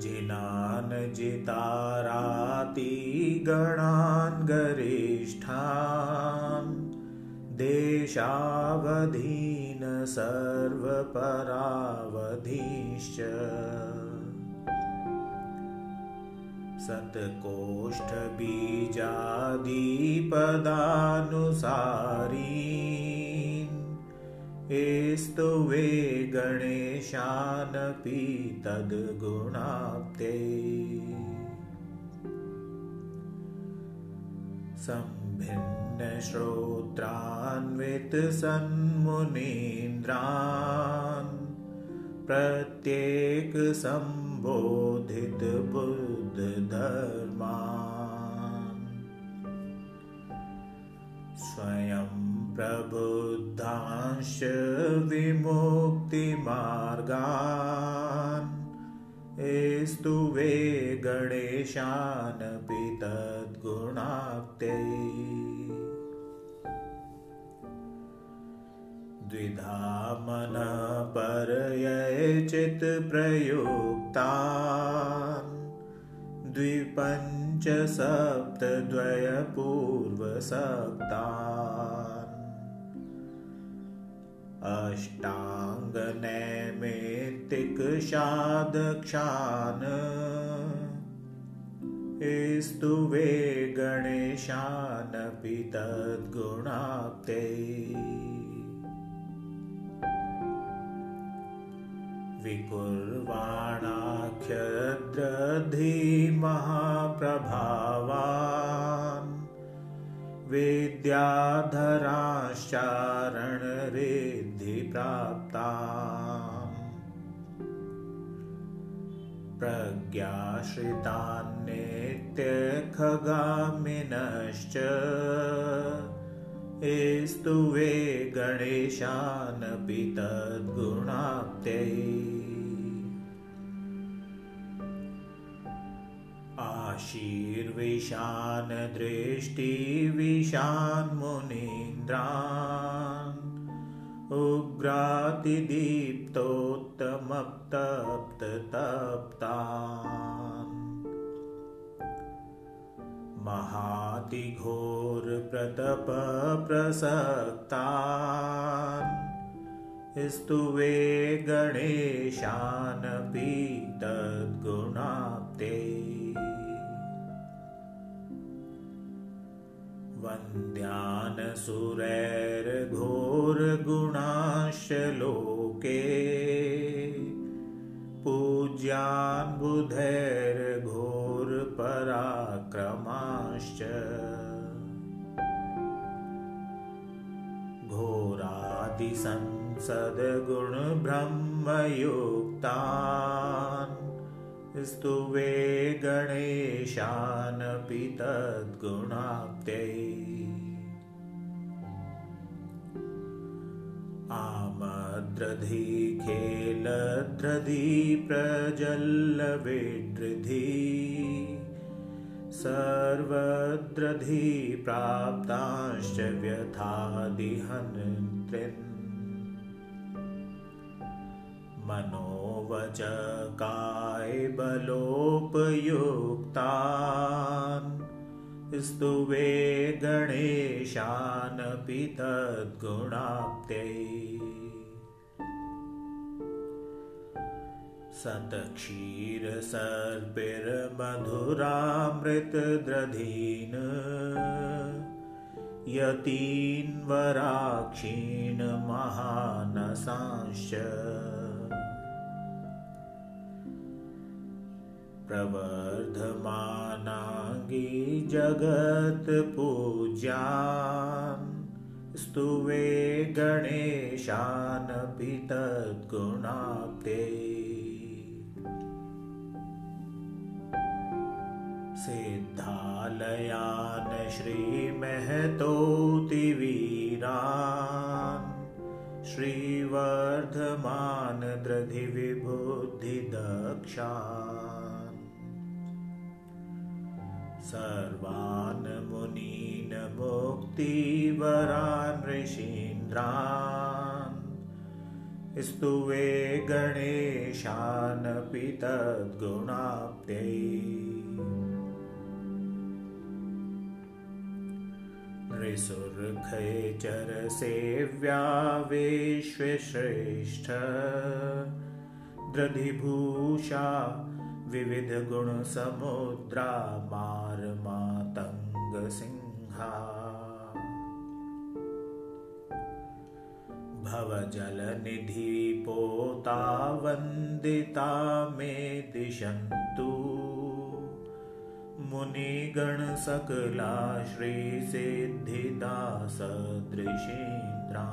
जिनान् जितारातिगणान् गरिष्ठान् देशावधीन सर्वपरावधीश्च। सत्कोष्ठबीजादिपदानुसारी एस्तु वे गणेशानपि तद्गुणाप्ते। सम्भिन्नश्रोत्रान्वितसन्मुनीन्द्रान् प्रत्येकसम्बोधितबुद्धधर्मान् स्वयं प्रबुद्धांश्च विमुक्तिमार्गान् एस्तु वे गणेशानपि तद्गुणाप्ते। द्विधामनपरयचित्प्रयुक्तान् द्विपञ्चसप्तद्वयपूर्वसप्तान् अष्टाङ्गनैमित्तिकशादक्षान् एस्तु वे गणेशानपि तद्गुणाप्ते। विकुर्वाणाख्यद्रधीमहाप्रभावान् विद्याधराश्चारणरिद्धिप्राप्ता प्रज्ञाश्रितान्नित्यखगामिनश्च। एस्तु वे गणेशानपि तद्गुणाप्त्यै आशीर्विशान् दृष्टिविशान्मुनीन्द्रान् उग्रातिदीप्तोत्तमप्तप्तप्तान् महातिघोरप्रतपप्रसक्तान् स्तुवे गणेशानपि तद्गुणाप्ते वन्द्यानसुरैर्घोरगुणाश्च लोके पूज्यान् बुधैर्घोरपराक्रमाश्च घोरादिसंसद्गुणब्रह्मयुक्तान् स्तुवे गणेशानपि तद्गुणाप्त्यै प्रजल्लविडृधि सर्वद्रधिप्राप्ताश्च व्यथादिहन्त्रिन्। मनोवचकायबलोपयुक्तान्। स्तुवे गणेशानपि तद्गुणाप्त्यै शतक्षीरसर्पिर्मधुरामृतद्रधीन् यतीन्वराक्षीन् महानसांश्च प्रवर्धमानाङ्गी जगत्पूज्यान् स्तुवे गणेशानपि तद्गुणाप्ते सिद्धालयान् श्रीमहतोतिवीरान् श्रीवर्धमानद्रधिविबुद्धिदक्षान् सर्वान् मुनीन् मुक्तिवरान् ऋषीन्द्रान्। स्तुवे गणेशानपि तद्गुणाप्त्यै त्रिसुरखैचरसेव्या विश्वश्रेष्ठ। द्रधिभूषा विविधगुणसमुद्रा मारमातङ्गसिंहा। भवजलनिधिपोता वन्दिता मे दिशन्तु मुनिगणसकला श्रीसिद्धिदासदृशीन्द्रा